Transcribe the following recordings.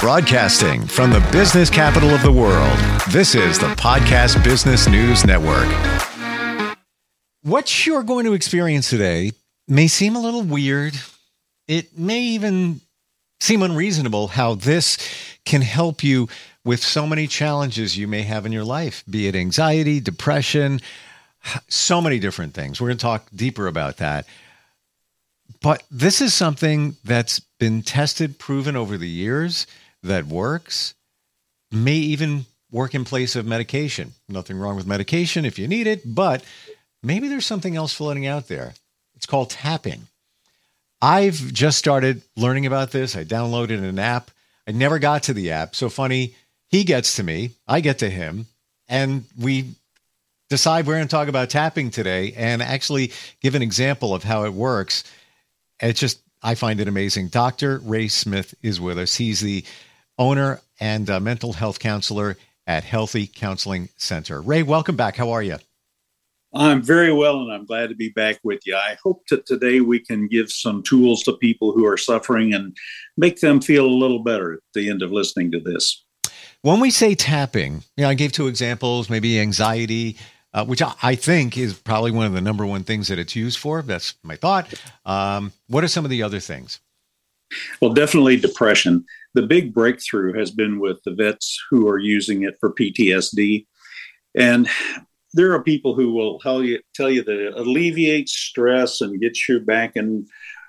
Broadcasting from the business capital of the world, this is the Podcast Business News Network. What you're going to experience today may seem a little weird. It may even seem unreasonable how this can help you with so many challenges you may have in your life, be it anxiety, depression, so many different things. We're going to talk deeper about that. But this is something that's been tested, proven over the years that works, may even work in place of medication. Nothing wrong with medication if you need it, but maybe there's something else floating out there. It's called tapping. I've just started learning about this. I downloaded an app. I never got to the app. So funny, he gets to me, I get to him, and we decide we're going to talk about tapping today and actually give an example of how it works. It's just, I find it amazing. Dr. Ray Smith is with us. He's the owner and mental health counselor at Healthy Counseling Center. Ray, welcome back. How are you? I'm very well, and I'm glad to be back with you. I hope that today we can give some tools to people who are suffering and make them feel a little better at the end of listening to this. When we say tapping, you know, I gave two examples, maybe anxiety, uh, which I, think is probably one of the number one things that it's used for. That's my thought. Um, what are some of the other things? Well, definitely depression. The big breakthrough has been with the vets who are using it for PTSD. And there are people who will tell you, tell you that it alleviates stress and gets you back in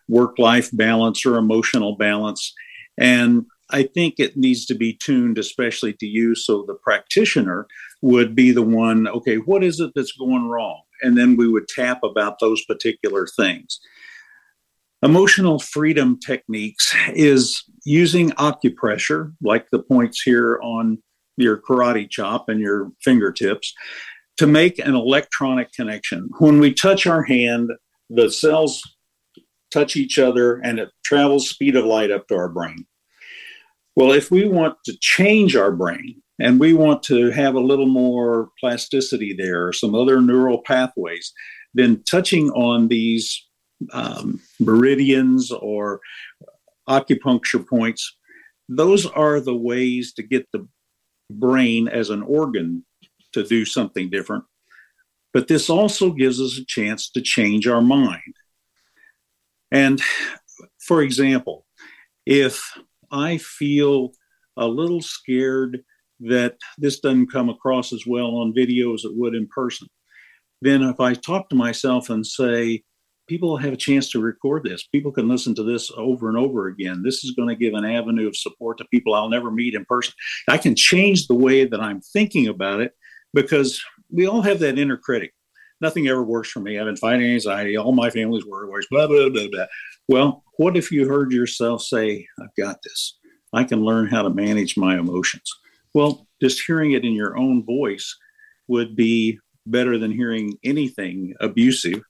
work life balance or emotional balance. And I think it needs to be tuned, especially to you, so the practitioner would be the one, okay, what is it that's going wrong? And then we would tap about those particular things. Emotional freedom techniques is using acupressure, like the points here on your karate chop and your fingertips, to make an electronic connection. When we touch our hand, the cells touch each other and it travels speed of light up to our brain. Well, if we want to change our brain and we want to have a little more plasticity there some other neural pathways, then touching on these um, meridians or acupuncture points, those are the ways to get the brain as an organ to do something different. But this also gives us a chance to change our mind. And for example, if I feel a little scared that this doesn't come across as well on video as it would in person, then if I talk to myself and say, people have a chance to record this. People can listen to this over and over again. This is going to give an avenue of support to people I'll never meet in person. I can change the way that I'm thinking about it because we all have that inner critic. Nothing ever works for me. I've been fighting anxiety. All my family's worries, blah, blah, blah, blah. Well, what if you heard yourself say, I've got this? I can learn how to manage my emotions. Well, just hearing it in your own voice would be better than hearing anything abusive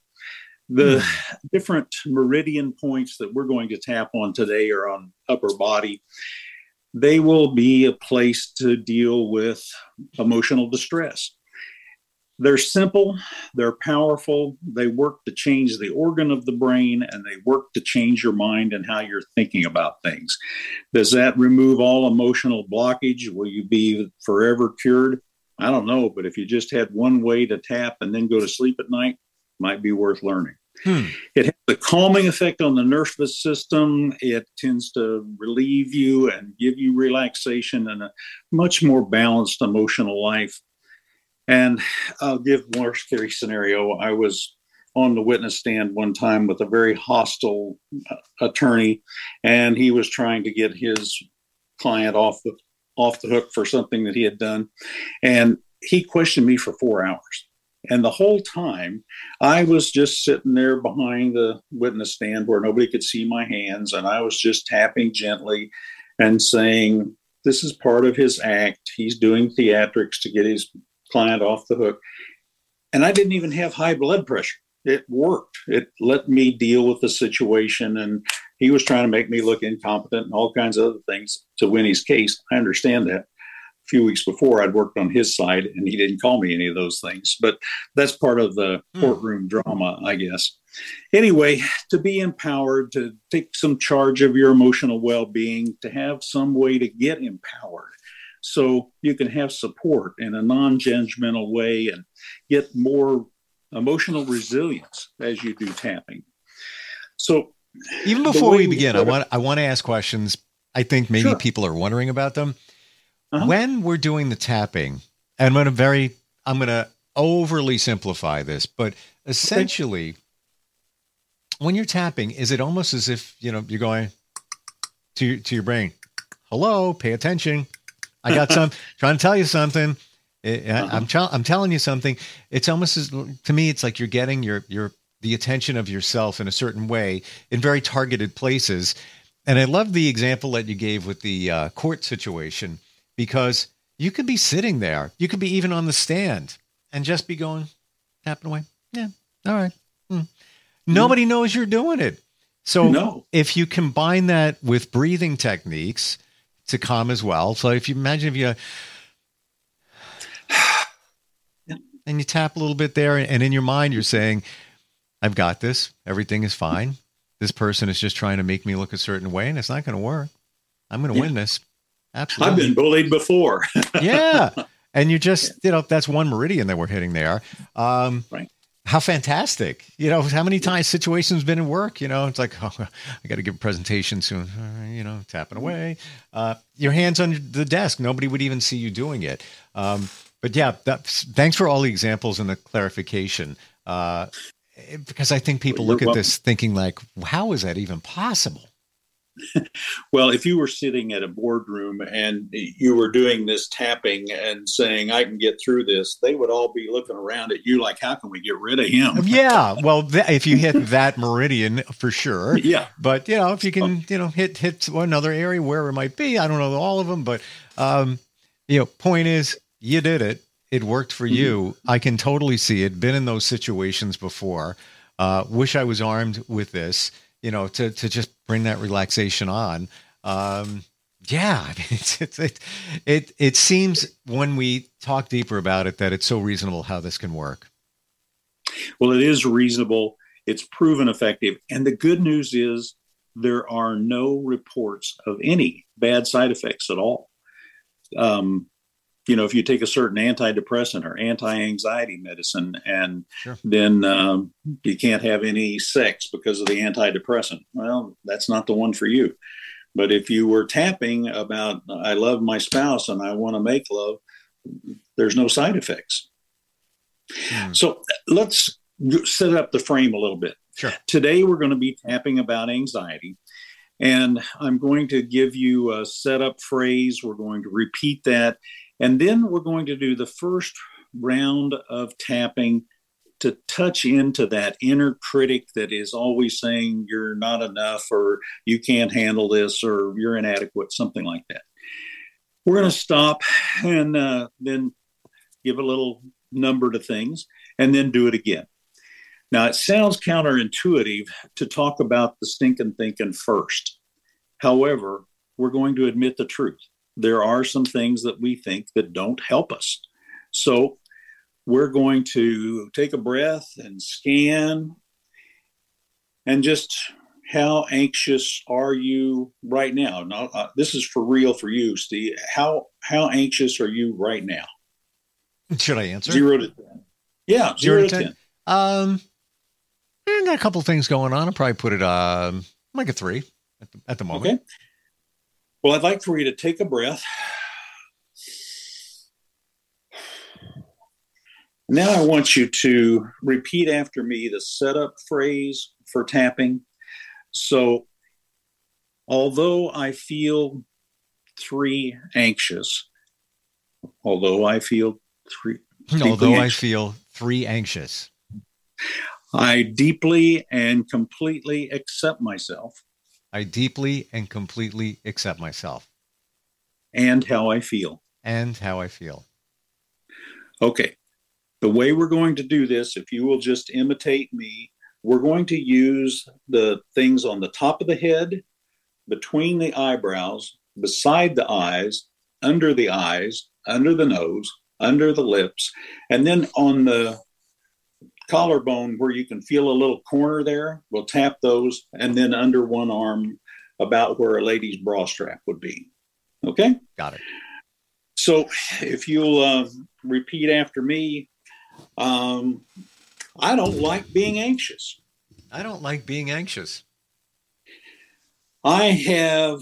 the mm. different meridian points that we're going to tap on today are on upper body. They will be a place to deal with emotional distress. They're simple, they're powerful, they work to change the organ of the brain, and they work to change your mind and how you're thinking about things. Does that remove all emotional blockage? Will you be forever cured? I don't know, but if you just had one way to tap and then go to sleep at night, might be worth learning. Hmm. It has a calming effect on the nervous system. It tends to relieve you and give you relaxation and a much more balanced emotional life. And I'll give worst case scenario. I was on the witness stand one time with a very hostile uh, attorney, and he was trying to get his client off the off the hook for something that he had done, and he questioned me for four hours. And the whole time, I was just sitting there behind the witness stand where nobody could see my hands. And I was just tapping gently and saying, This is part of his act. He's doing theatrics to get his client off the hook. And I didn't even have high blood pressure. It worked. It let me deal with the situation. And he was trying to make me look incompetent and all kinds of other things to win his case. I understand that. Few weeks before I'd worked on his side and he didn't call me any of those things. But that's part of the hmm. courtroom drama, I guess. Anyway, to be empowered, to take some charge of your emotional well being, to have some way to get empowered so you can have support in a non judgmental way and get more emotional resilience as you do tapping. So, even before we begin, I want I want to ask questions. I think maybe sure. people are wondering about them. Uh-huh. When we're doing the tapping, and I'm going to very I'm going to overly simplify this, but essentially, okay. when you're tapping, is it almost as if you know you're going to to your brain, "Hello, pay attention. I got some trying to tell you something." uh-huh. I'm, I'm telling you something. It's almost as to me, it's like you're getting your your the attention of yourself in a certain way in very targeted places. And I love the example that you gave with the uh, court situation because you could be sitting there, you could be even on the stand and just be going, tapping away. Yeah, all right. Hmm. Nobody knows you're doing it. So no. if you combine that with breathing techniques to calm as well. So if you imagine if you and you tap a little bit there, and in your mind you're saying, "I've got this. Everything is fine. This person is just trying to make me look a certain way, and it's not going to work. I'm going to yeah. win this." Absolutely. I've been bullied before. yeah, and you just you know that's one meridian that we're hitting there. Um, right. How fantastic! You know, how many times situations been in work? You know, it's like, oh, I got to give a presentation soon. Uh, you know, tapping away. Uh, your hands on the desk. Nobody would even see you doing it. Um, but yeah, thanks for all the examples and the clarification. Uh, because I think people look at this thinking like, how is that even possible? Well, if you were sitting at a boardroom and you were doing this tapping and saying, I can get through this, they would all be looking around at you like, how can we get rid of him? yeah. Well, th- if you hit that meridian for sure. Yeah. But, you know, if you can, you know, hit, hit another area where it might be, I don't know all of them, but, um, you know, point is you did it. It worked for mm-hmm. you. I can totally see it. Been in those situations before. Uh, wish I was armed with this, you know, to to just bring that relaxation on. Um, yeah, it's, it's, it, it it seems when we talk deeper about it that it's so reasonable how this can work. Well, it is reasonable. It's proven effective, and the good news is there are no reports of any bad side effects at all. Um, you know, if you take a certain antidepressant or anti-anxiety medicine, and sure. then um, you can't have any sex because of the antidepressant, well, that's not the one for you. But if you were tapping about "I love my spouse and I want to make love," there's no side effects. Hmm. So let's set up the frame a little bit. Sure. Today we're going to be tapping about anxiety. And I'm going to give you a setup phrase. We're going to repeat that and then we're going to do the first round of tapping to touch into that inner critic that is always saying you're not enough or you can't handle this or you're inadequate, something like that. We're going to stop and uh, then give a little number to things and then do it again. Now, it sounds counterintuitive to talk about the stinking thinking first. However, we're going to admit the truth there are some things that we think that don't help us. So we're going to take a breath and scan and just how anxious are you right now? Now, uh, this is for real for you, Steve. How how anxious are you right now? Should I answer? Zero to ten. Yeah, zero, zero to, 10. 10. Um, I got a couple things going on. I'll probably put it um like a three at the, at the moment. Okay. Well, I'd like for you to take a breath. Now I want you to repeat after me the setup phrase for tapping. So, although I feel three anxious, although I feel three, although anxious, I feel three anxious, I deeply and completely accept myself. I deeply and completely accept myself. And how I feel. And how I feel. Okay. The way we're going to do this, if you will just imitate me, we're going to use the things on the top of the head, between the eyebrows, beside the eyes, under the eyes, under the nose, under the lips, and then on the collarbone where you can feel a little corner there, we'll tap those, and then under one arm, about where a lady's bra strap would be. Okay? Got it. So if you'll uh, repeat after me, um, I don't like being anxious. I don't like being anxious. I have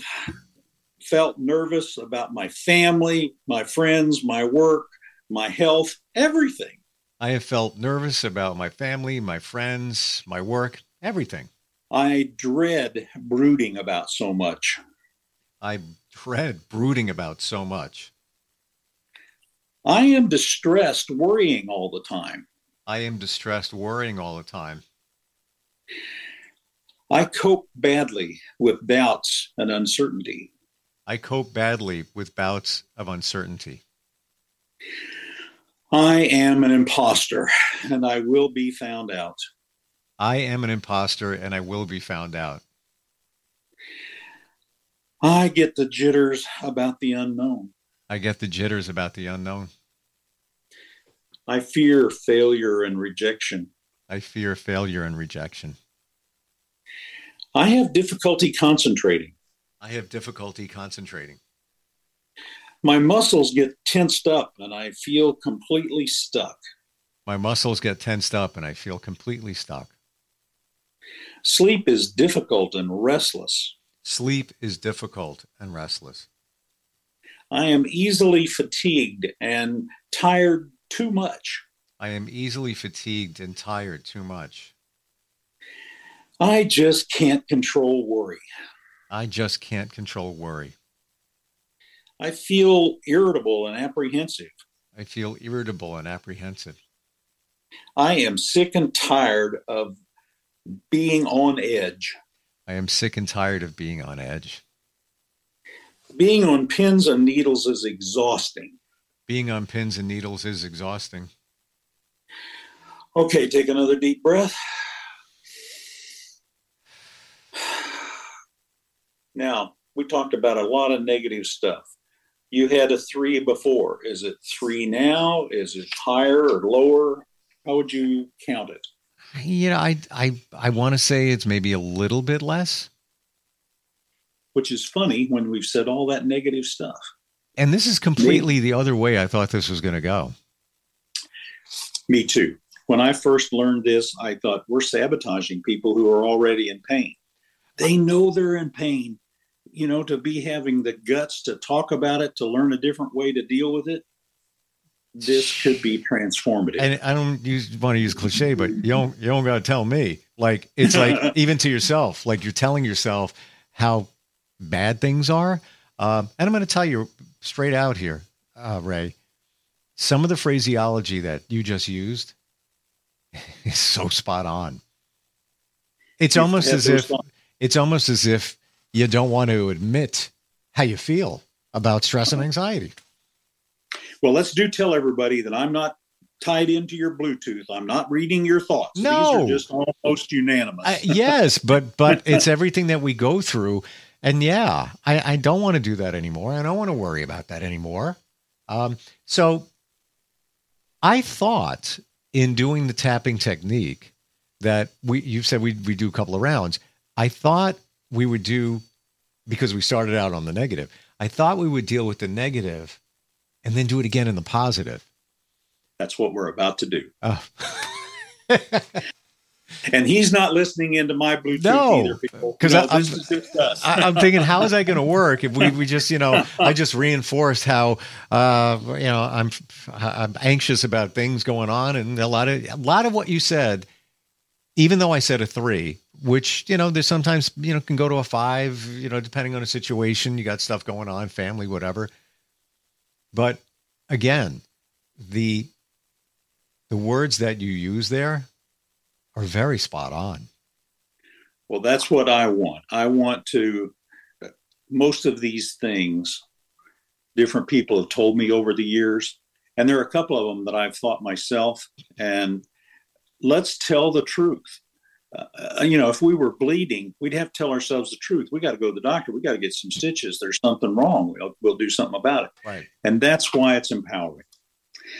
felt nervous about my family, my friends, my work, my health, everything. I have felt nervous about my family, my friends, my work, everything. I dread brooding about so much. I dread brooding about so much. I am distressed worrying all the time. I am distressed worrying all the time. I cope badly with doubts and uncertainty. I cope badly with bouts of uncertainty. I am an impostor and I will be found out. I am an impostor and I will be found out. I get the jitters about the unknown. I get the jitters about the unknown. I fear failure and rejection. I fear failure and rejection. I have difficulty concentrating. I have difficulty concentrating. My muscles get tensed up and I feel completely stuck. My muscles get tensed up and I feel completely stuck. Sleep is difficult and restless. Sleep is difficult and restless. I am easily fatigued and tired too much. I am easily fatigued and tired too much. I just can't control worry. I just can't control worry. I feel irritable and apprehensive. I feel irritable and apprehensive. I am sick and tired of being on edge. I am sick and tired of being on edge. Being on pins and needles is exhausting. Being on pins and needles is exhausting. Okay, take another deep breath. Now, we talked about a lot of negative stuff. You had a three before. Is it three now? Is it higher or lower? How would you count it? You know, I I I want to say it's maybe a little bit less. Which is funny when we've said all that negative stuff. And this is completely Me. the other way I thought this was going to go. Me too. When I first learned this, I thought we're sabotaging people who are already in pain. They know they're in pain. You know, to be having the guts to talk about it, to learn a different way to deal with it, this could be transformative. And I don't use, want to use cliche, but you don't you don't got to tell me. Like it's like even to yourself, like you're telling yourself how bad things are. Um, and I'm going to tell you straight out here, uh, Ray. Some of the phraseology that you just used is so spot on. It's almost as if it's almost as if you don't want to admit how you feel about stress and anxiety. Well, let's do tell everybody that I'm not tied into your Bluetooth. I'm not reading your thoughts. No, These are just almost unanimous. uh, yes, but but it's everything that we go through, and yeah, I, I don't want to do that anymore. I don't want to worry about that anymore. Um, so I thought in doing the tapping technique that we you said we we do a couple of rounds. I thought we would do because we started out on the negative. I thought we would deal with the negative and then do it again in the positive. That's what we're about to do. Oh. and he's not listening into my Bluetooth no, either, people. Because no, I'm, I'm, thinking, how is that going to work if we, we just, you know, I just reinforced how, uh, you know, I'm I'm anxious about things going on, and a lot of a lot of what you said, even though I said a three, which you know, there's sometimes you know can go to a five, you know, depending on a situation. You got stuff going on, family, whatever. But again, the the words that you use there are very spot on. Well, that's what I want. I want to most of these things different people have told me over the years and there are a couple of them that I've thought myself and let's tell the truth. Uh, you know, if we were bleeding, we'd have to tell ourselves the truth. We got to go to the doctor. We got to get some stitches. There's something wrong. We'll, we'll do something about it. Right. And that's why it's empowering.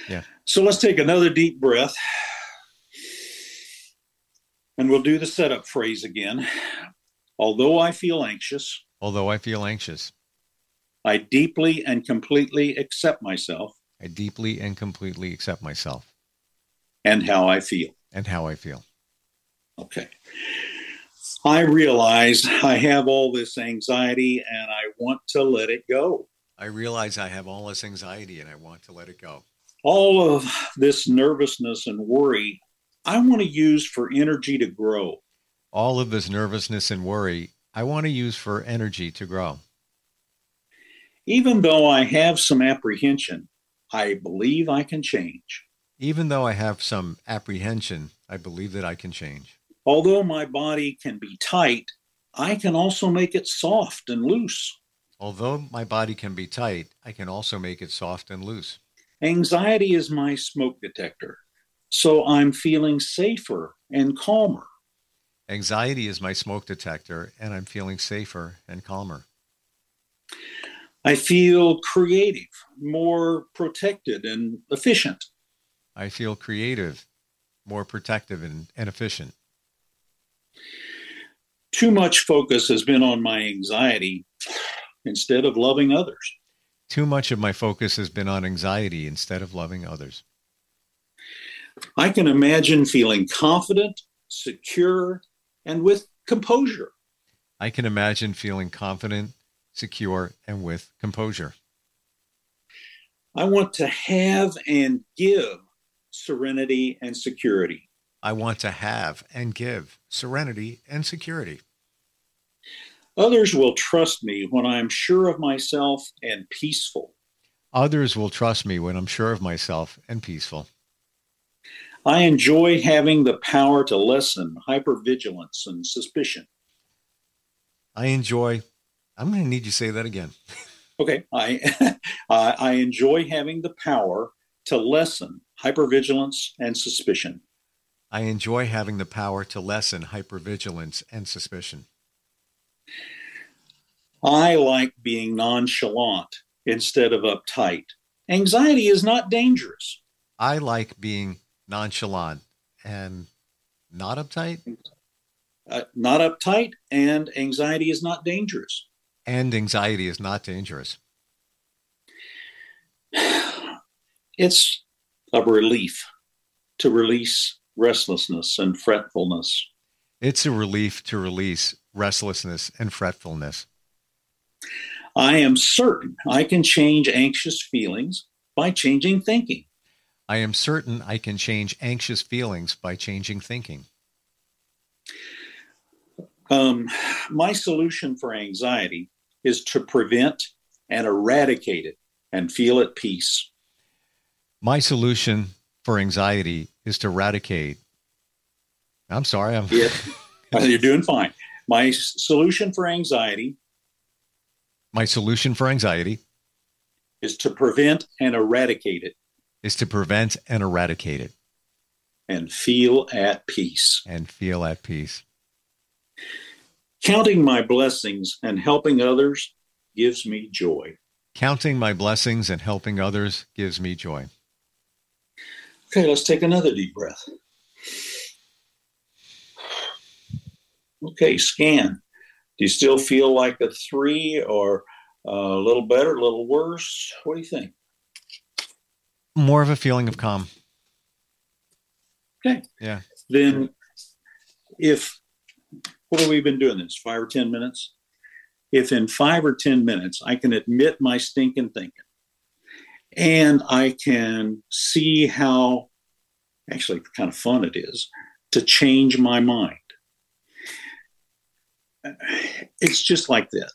Yeah. So let's take another deep breath. And we'll do the setup phrase again. Although I feel anxious, Although I feel anxious, I deeply and completely accept myself I deeply and completely accept myself and how I feel. and how I feel. Okay. I realize I have all this anxiety and I want to let it go. I realize I have all this anxiety and I want to let it go. All of this nervousness and worry, I want to use for energy to grow. All of this nervousness and worry, I want to use for energy to grow. Even though I have some apprehension, I believe I can change. Even though I have some apprehension, I believe that I can change. Although my body can be tight, I can also make it soft and loose. Although my body can be tight, I can also make it soft and loose. Anxiety is my smoke detector, so I'm feeling safer and calmer. Anxiety is my smoke detector, and I'm feeling safer and calmer. I feel creative, more protected, and efficient. I feel creative, more protective, and, and efficient. Too much focus has been on my anxiety instead of loving others. Too much of my focus has been on anxiety instead of loving others. I can imagine feeling confident, secure, and with composure. I can imagine feeling confident, secure, and with composure. I want to have and give serenity and security. I want to have and give serenity and security. Others will trust me when I am sure of myself and peaceful. Others will trust me when I'm sure of myself and peaceful. I enjoy having the power to lessen hypervigilance and suspicion. I enjoy, I'm going to need you to say that again. Okay, I, I I enjoy having the power to lessen hypervigilance and suspicion. I enjoy having the power to lessen hypervigilance and suspicion. I like being nonchalant instead of uptight. Anxiety is not dangerous. I like being nonchalant and not uptight, Uh, not uptight, and anxiety is not dangerous. and anxiety is not dangerous. It's a relief to release restlessness and fretfulness. It's a relief to release restlessness and fretfulness. I am certain I can change anxious feelings by changing thinking. I am certain I can change anxious feelings by changing thinking. Um, my solution for anxiety is to prevent and eradicate it and feel at peace. My solution for anxiety is to eradicate. I'm sorry, I'm Yeah. You're doing fine. My solution for anxiety my solution for anxiety is to prevent and eradicate it is to prevent and eradicate it and feel at peace. and feel at peace. Counting my blessings and helping others gives me joy. Counting my blessings and helping others gives me joy. Okay, let's take another deep breath. Okay, scan. Do you still feel like a three or a little better, a little worse? What do you think? More of a feeling of calm. Okay. Yeah. Then, if what have we been doing this five or 10 minutes? If in five or 10 minutes I can admit my stinking thinking and I can see how actually kind of fun it is to change my mind. It's just like this.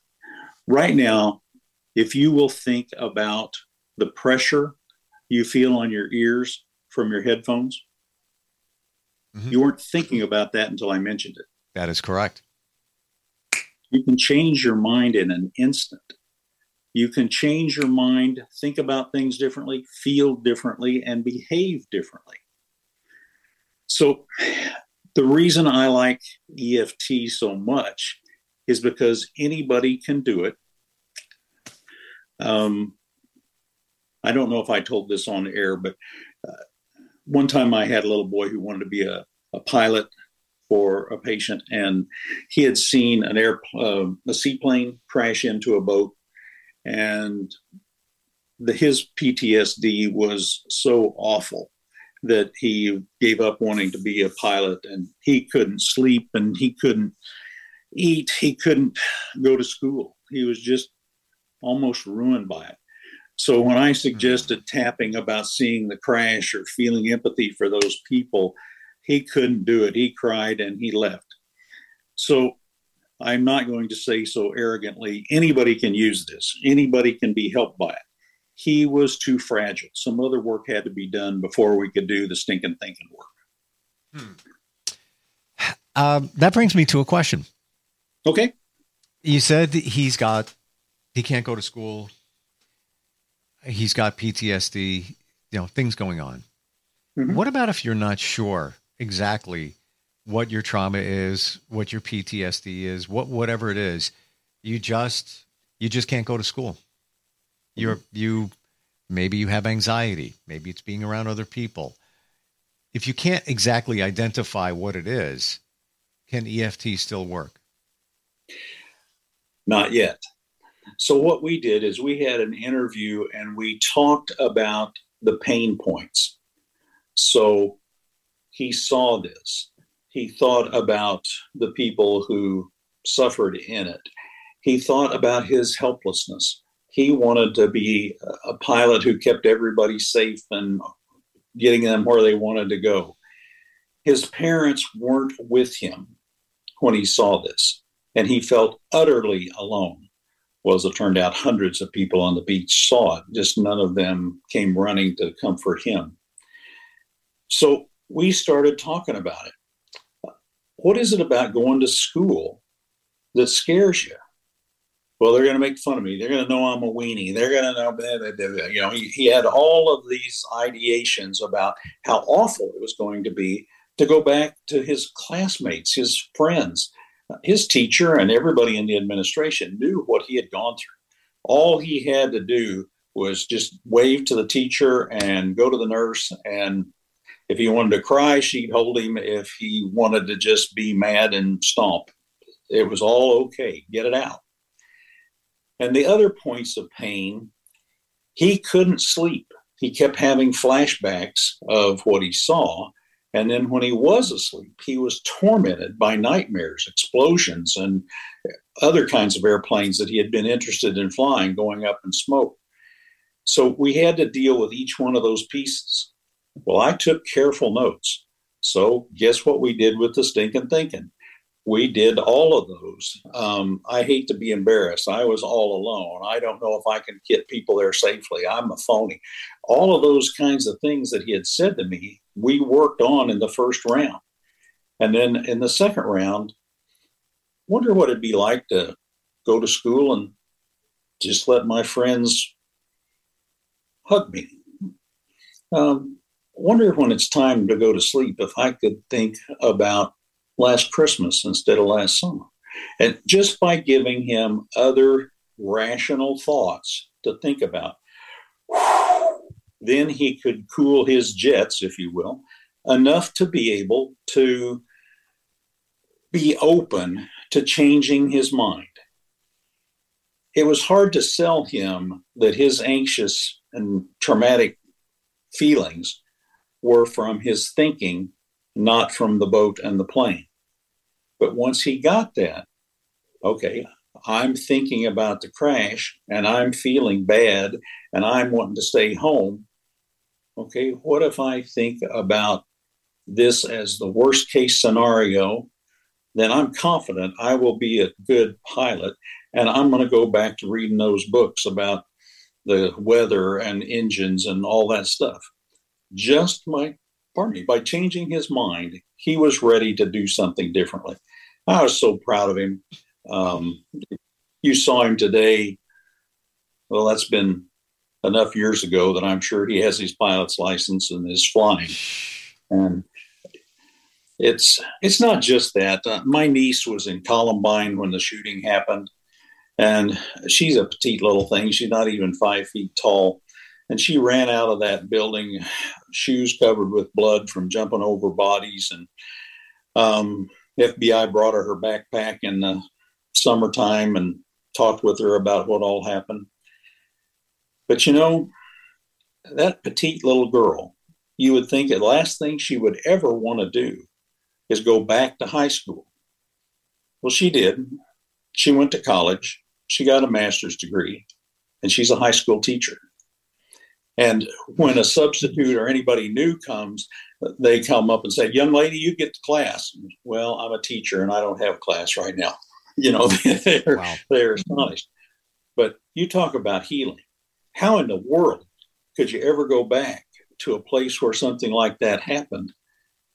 Right now, if you will think about the pressure you feel on your ears from your headphones, Mhm. you weren't thinking about that until I mentioned it. That is correct. You can change your mind in an instant. You can change your mind, think about things differently, feel differently, and behave differently. So The reason I like EFT so much is because anybody can do it. Um, I don't know if I told this on air, but uh, one time I had a little boy who wanted to be a, a pilot for a patient, and he had seen an air uh, a seaplane crash into a boat, and the, his PTSD was so awful that he gave up wanting to be a pilot, and he couldn't sleep, and he couldn't eat, he couldn't go to school. He was just almost ruined by it. So when I suggested mm-hmm. tapping about seeing the crash or feeling empathy for those people, he couldn't do it. He cried and he left. So I'm not going to say so arrogantly anybody can use this, anybody can be helped by it. He was too fragile. Some other work had to be done before we could do the stinking thinking work. Hmm. Um, that brings me to a question. Okay. You said he's got, he can't go to school. He's got PTSD, you know, things going on. Mm-hmm. What about if you're not sure exactly what your trauma is, what your PTSD is, what whatever it is, you just you just can't go to school. You're you maybe you have anxiety, maybe it's being around other people. If you can't exactly identify what it is, can EFT still work? Not yet. So what we did is we had an interview and we talked about the pain points. So he saw this. He thought about the people who suffered in it. He thought about his helplessness. He wanted to be a pilot who kept everybody safe and getting them where they wanted to go. His parents weren't with him when he saw this, and he felt utterly alone. Well, as it turned out, hundreds of people on the beach saw it, just none of them came running to comfort him. So we started talking about it. What is it about going to school that scares you? Well, they're going to make fun of me. They're going to know I'm a weenie. They're going to know, blah, blah, blah, you know, he, he had all of these ideations about how awful it was going to be to go back to his classmates, his friends, his teacher, and everybody in the administration knew what he had gone through. All he had to do was just wave to the teacher and go to the nurse and if he wanted to cry, she'd hold him. If he wanted to just be mad and stomp, it was all okay. Get it out. And the other points of pain, he couldn't sleep. He kept having flashbacks of what he saw. And then when he was asleep, he was tormented by nightmares, explosions, and other kinds of airplanes that he had been interested in flying going up in smoke. So we had to deal with each one of those pieces. Well, I took careful notes. So, guess what we did with the stinking thinking? We did all of those. Um, I hate to be embarrassed. I was all alone. I don't know if I can get people there safely. I'm a phony. All of those kinds of things that he had said to me, we worked on in the first round. And then in the second round, wonder what it'd be like to go to school and just let my friends hug me. Um, wonder when it's time to go to sleep if I could think about last Christmas instead of last summer. And just by giving him other rational thoughts to think about, then he could cool his jets, if you will, enough to be able to be open to changing his mind. It was hard to sell him that his anxious and traumatic feelings were from his thinking, not from the boat and the plane. But once he got that, okay, I'm thinking about the crash and I'm feeling bad and I'm wanting to stay home. Okay, what if I think about this as the worst case scenario? Then I'm confident I will be a good pilot and I'm going to go back to reading those books about the weather and engines and all that stuff just my, pardon me, by changing his mind, he was ready to do something differently. I was so proud of him. Um, you saw him today. Well, that's been enough years ago that I'm sure he has his pilot's license and is flying. And it's it's not just that. Uh, my niece was in Columbine when the shooting happened, and she's a petite little thing. She's not even five feet tall, and she ran out of that building, shoes covered with blood from jumping over bodies, and um, FBI brought her her backpack in the summertime and talked with her about what all happened. But you know, that petite little girl, you would think the last thing she would ever want to do is go back to high school. Well, she did. She went to college, she got a master's degree, and she's a high school teacher. And when a substitute or anybody new comes, they come up and say, Young lady, you get to class. Well, I'm a teacher and I don't have class right now. You know, they're, wow. they're astonished. But you talk about healing. How in the world could you ever go back to a place where something like that happened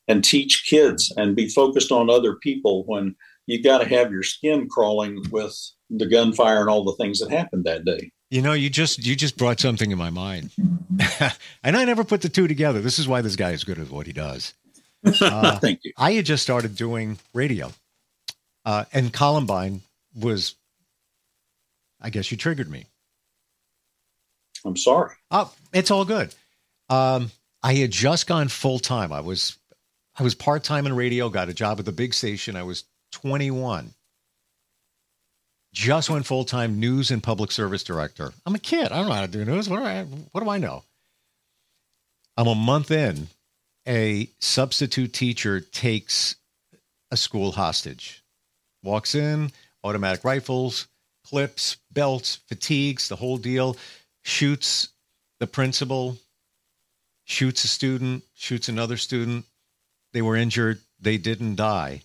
and teach kids and be focused on other people when you got to have your skin crawling with the gunfire and all the things that happened that day. You know, you just you just brought something in my mind, and I never put the two together. This is why this guy is good at what he does. Uh, Thank you. I had just started doing radio, uh, and Columbine was, I guess, you triggered me. I'm sorry. Oh, it's all good. Um, I had just gone full time. I was I was part time in radio, got a job at the big station. I was 21. Just went full time news and public service director. I'm a kid. I don't know how to do news. What do I, what do I know? I'm a month in. A substitute teacher takes a school hostage, walks in, automatic rifles, clips, belts, fatigues, the whole deal, shoots the principal, shoots a student, shoots another student, they were injured. They didn't die.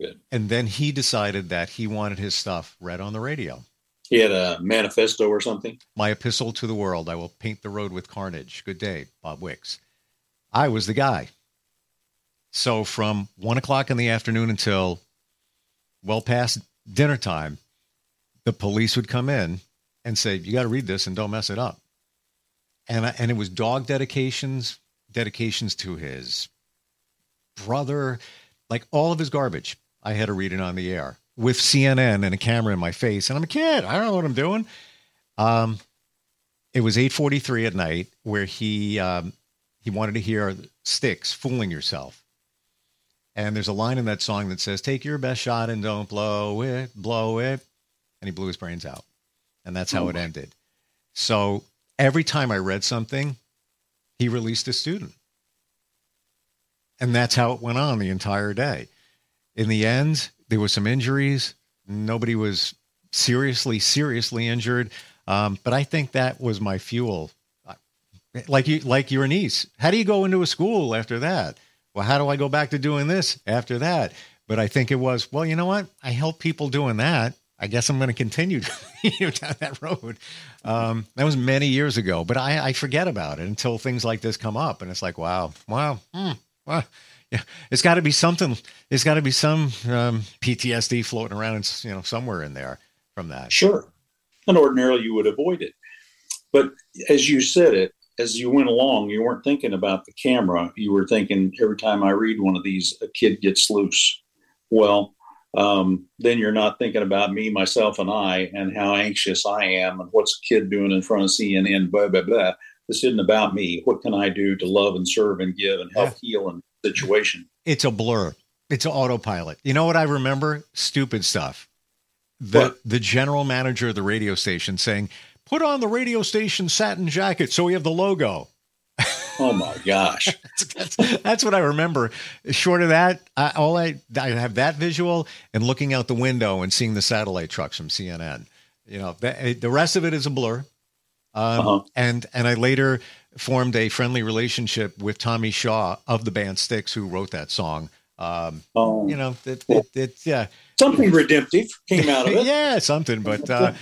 Good. And then he decided that he wanted his stuff read on the radio. He had a manifesto or something. My epistle to the world. I will paint the road with carnage. Good day, Bob Wicks. I was the guy. So from one o'clock in the afternoon until well past dinner time, the police would come in and say, "You got to read this and don't mess it up." And I, and it was dog dedications, dedications to his brother, like all of his garbage. I had to read it on the air with CNN and a camera in my face, and I'm a kid. I don't know what I'm doing. Um, it was 8:43 at night where he um, he wanted to hear Styx fooling yourself. And there's a line in that song that says, "Take your best shot and don't blow it, blow it," and he blew his brains out, and that's how oh it ended. So every time I read something, he released a student. And that's how it went on the entire day. In the end, there were some injuries. Nobody was seriously, seriously injured. Um, but I think that was my fuel. Like you, like your niece. How do you go into a school after that? Well, how do I go back to doing this after that? But I think it was, well, you know what? I help people doing that. I guess I'm going to continue down that road. Um, that was many years ago, but I, I, forget about it until things like this come up, and it's like, wow, wow, hmm, well, yeah, it's got to be something. There's got to be some um, PTSD floating around, and you know, somewhere in there from that. Sure, and ordinarily you would avoid it, but as you said it, as you went along, you weren't thinking about the camera. You were thinking every time I read one of these, a kid gets loose. Well, um, then you're not thinking about me, myself, and I, and how anxious I am, and what's a kid doing in front of CNN, blah blah blah. This isn't about me. What can I do to love and serve and give and help yeah. heal in situation? It's a blur. It's an autopilot. You know what I remember? Stupid stuff. The what? the general manager of the radio station saying, "Put on the radio station satin jacket so we have the logo." Oh my gosh, that's, that's, that's, what I remember. Short of that, I, all I I have that visual and looking out the window and seeing the satellite trucks from CNN. You know, the, the rest of it is a blur. Um, uh-huh. And and I later formed a friendly relationship with Tommy Shaw of the band Styx, who wrote that song. Um, oh, you know, it, it, it, yeah, something redemptive came out of it. yeah, something. But uh,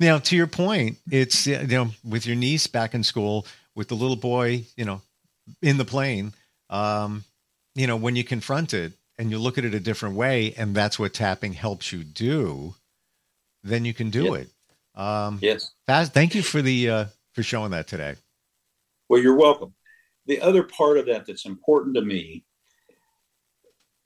you know, to your point, it's you know, with your niece back in school, with the little boy, you know, in the plane. Um, you know, when you confront it and you look at it a different way, and that's what tapping helps you do, then you can do yeah. it. Um, yes. Faz, thank you for the uh, for showing that today. Well, you're welcome. The other part of that that's important to me,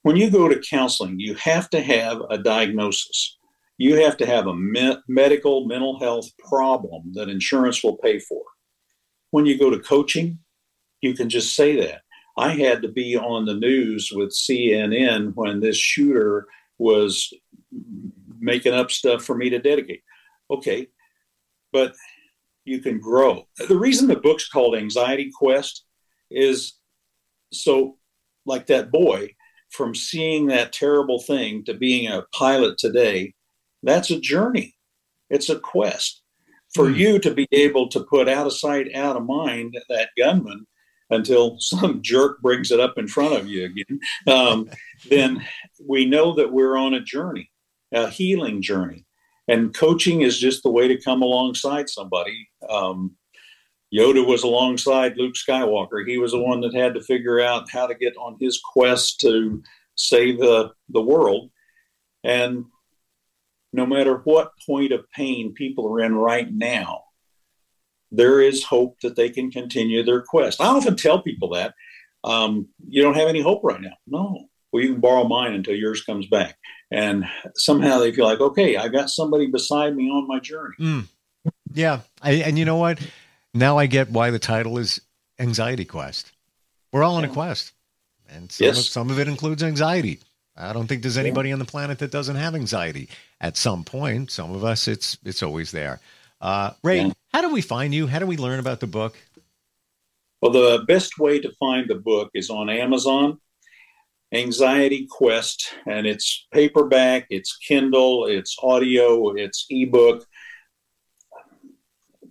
when you go to counseling, you have to have a diagnosis. You have to have a me- medical mental health problem that insurance will pay for. When you go to coaching, you can just say that. I had to be on the news with CNN when this shooter was making up stuff for me to dedicate. Okay, but you can grow. The reason the book's called Anxiety Quest is so, like that boy, from seeing that terrible thing to being a pilot today, that's a journey. It's a quest. For mm. you to be able to put out of sight, out of mind that gunman until some jerk brings it up in front of you again, um, then we know that we're on a journey, a healing journey. And coaching is just the way to come alongside somebody. Um, Yoda was alongside Luke Skywalker. He was the one that had to figure out how to get on his quest to save the, the world. And no matter what point of pain people are in right now, there is hope that they can continue their quest. I often tell people that um, you don't have any hope right now. No, well, you can borrow mine until yours comes back. And somehow they feel like, okay, I got somebody beside me on my journey. Mm. Yeah. I, and you know what? Now I get why the title is Anxiety Quest. We're all on a quest. And some, yes. of, some of it includes anxiety. I don't think there's anybody yeah. on the planet that doesn't have anxiety at some point. Some of us, it's it's always there. Uh, Ray, yeah. how do we find you? How do we learn about the book? Well, the best way to find the book is on Amazon, Anxiety Quest, and it's paperback, it's Kindle, it's audio, it's ebook.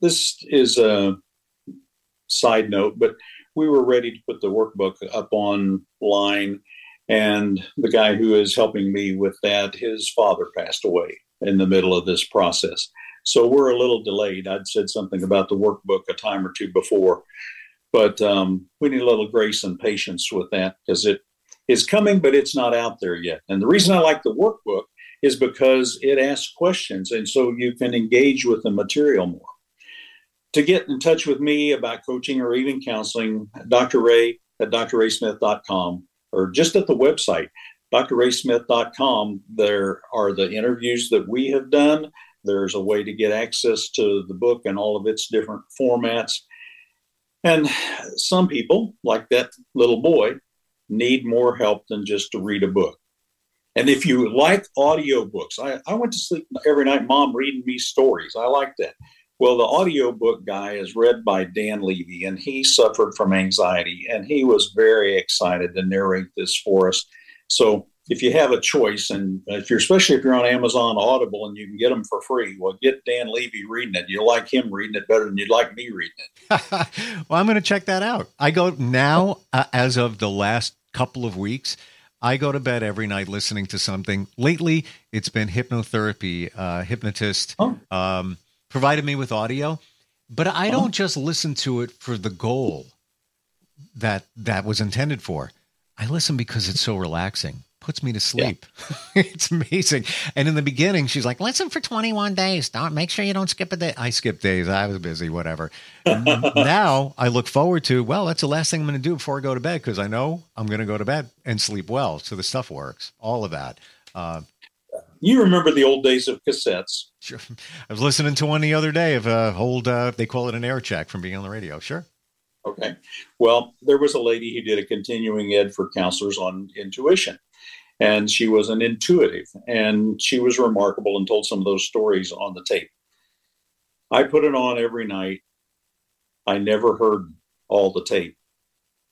This is a side note, but we were ready to put the workbook up online. And the guy who is helping me with that, his father passed away in the middle of this process. So we're a little delayed. I'd said something about the workbook a time or two before, but um, we need a little grace and patience with that because it is coming, but it's not out there yet. And the reason I like the workbook is because it asks questions, and so you can engage with the material more. To get in touch with me about coaching or even counseling, Dr. Ray at drraysmith.com or just at the website, drraysmith.com, there are the interviews that we have done there's a way to get access to the book and all of its different formats. And some people, like that little boy, need more help than just to read a book. And if you like audiobooks, I, I went to sleep every night, mom reading me stories. I like that. Well, the audiobook guy is read by Dan Levy, and he suffered from anxiety, and he was very excited to narrate this for us. So if you have a choice, and if you're especially if you're on Amazon Audible and you can get them for free, well, get Dan Levy reading it. You'll like him reading it better than you'd like me reading it. well, I'm going to check that out. I go now, uh, as of the last couple of weeks, I go to bed every night listening to something. Lately, it's been hypnotherapy. Uh, hypnotist oh. um, provided me with audio, but I don't oh. just listen to it for the goal that that was intended for. I listen because it's so relaxing puts me to sleep. Yeah. it's amazing. And in the beginning, she's like, listen for 21 days. Don't make sure you don't skip a day. I skip days. I was busy, whatever. now I look forward to, well, that's the last thing I'm going to do before I go to bed because I know I'm going to go to bed and sleep well. So the stuff works, all of that. Uh, you remember the old days of cassettes. Sure. I was listening to one the other day of a old, uh, they call it an air check from being on the radio. Sure. Okay. Well, there was a lady who did a continuing ed for counselors on intuition and she was an intuitive and she was remarkable and told some of those stories on the tape. I put it on every night. I never heard all the tape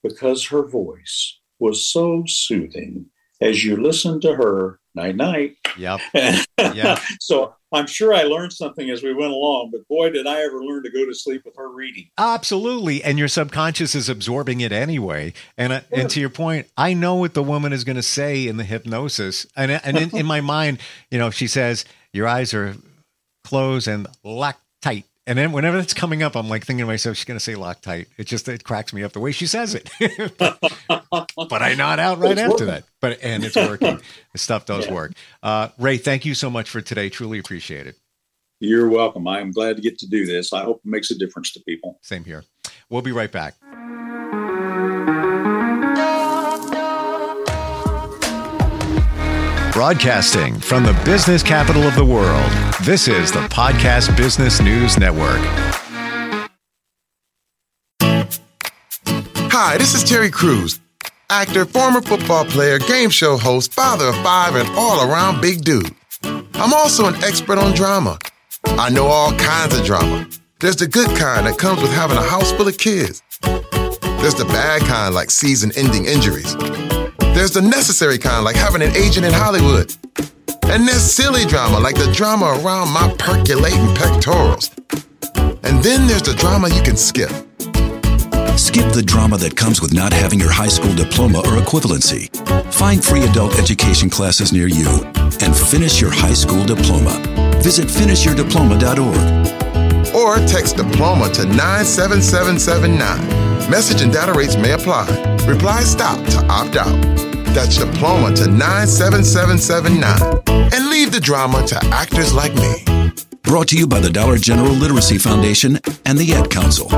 because her voice was so soothing. As you listen to her night night. Yep. Yeah. So I'm sure I learned something as we went along, but boy, did I ever learn to go to sleep with her reading. Absolutely. And your subconscious is absorbing it anyway. And, uh, and to your point, I know what the woman is going to say in the hypnosis. And, and in, in my mind, you know, she says, Your eyes are closed and locked tight. And then whenever it's coming up, I'm like thinking to myself, she's going to say Loctite. It just it cracks me up the way she says it. but, but, I nod out right it's after working. that. But and it's working. the stuff does yeah. work. Uh, Ray, thank you so much for today. Truly appreciate it. You're welcome. I am glad to get to do this. I hope it makes a difference to people. Same here. We'll be right back. Broadcasting from the business capital of the world, this is the Podcast Business News Network. Hi, this is Terry Crews, actor, former football player, game show host, father of five, and all around big dude. I'm also an expert on drama. I know all kinds of drama. There's the good kind that comes with having a house full of kids. There's the bad kind like season ending injuries. There's the necessary kind like having an agent in Hollywood. And there's silly drama like the drama around my percolating pectorals. And then there's the drama you can skip. Skip the drama that comes with not having your high school diploma or equivalency. Find free adult education classes near you and finish your high school diploma. Visit finishyourdiploma.org. Or text diploma to 97779. Message and data rates may apply. Reply stop to opt out. That's diploma to 97779. And leave the drama to actors like me. Brought to you by the Dollar General Literacy Foundation and the Ad Council.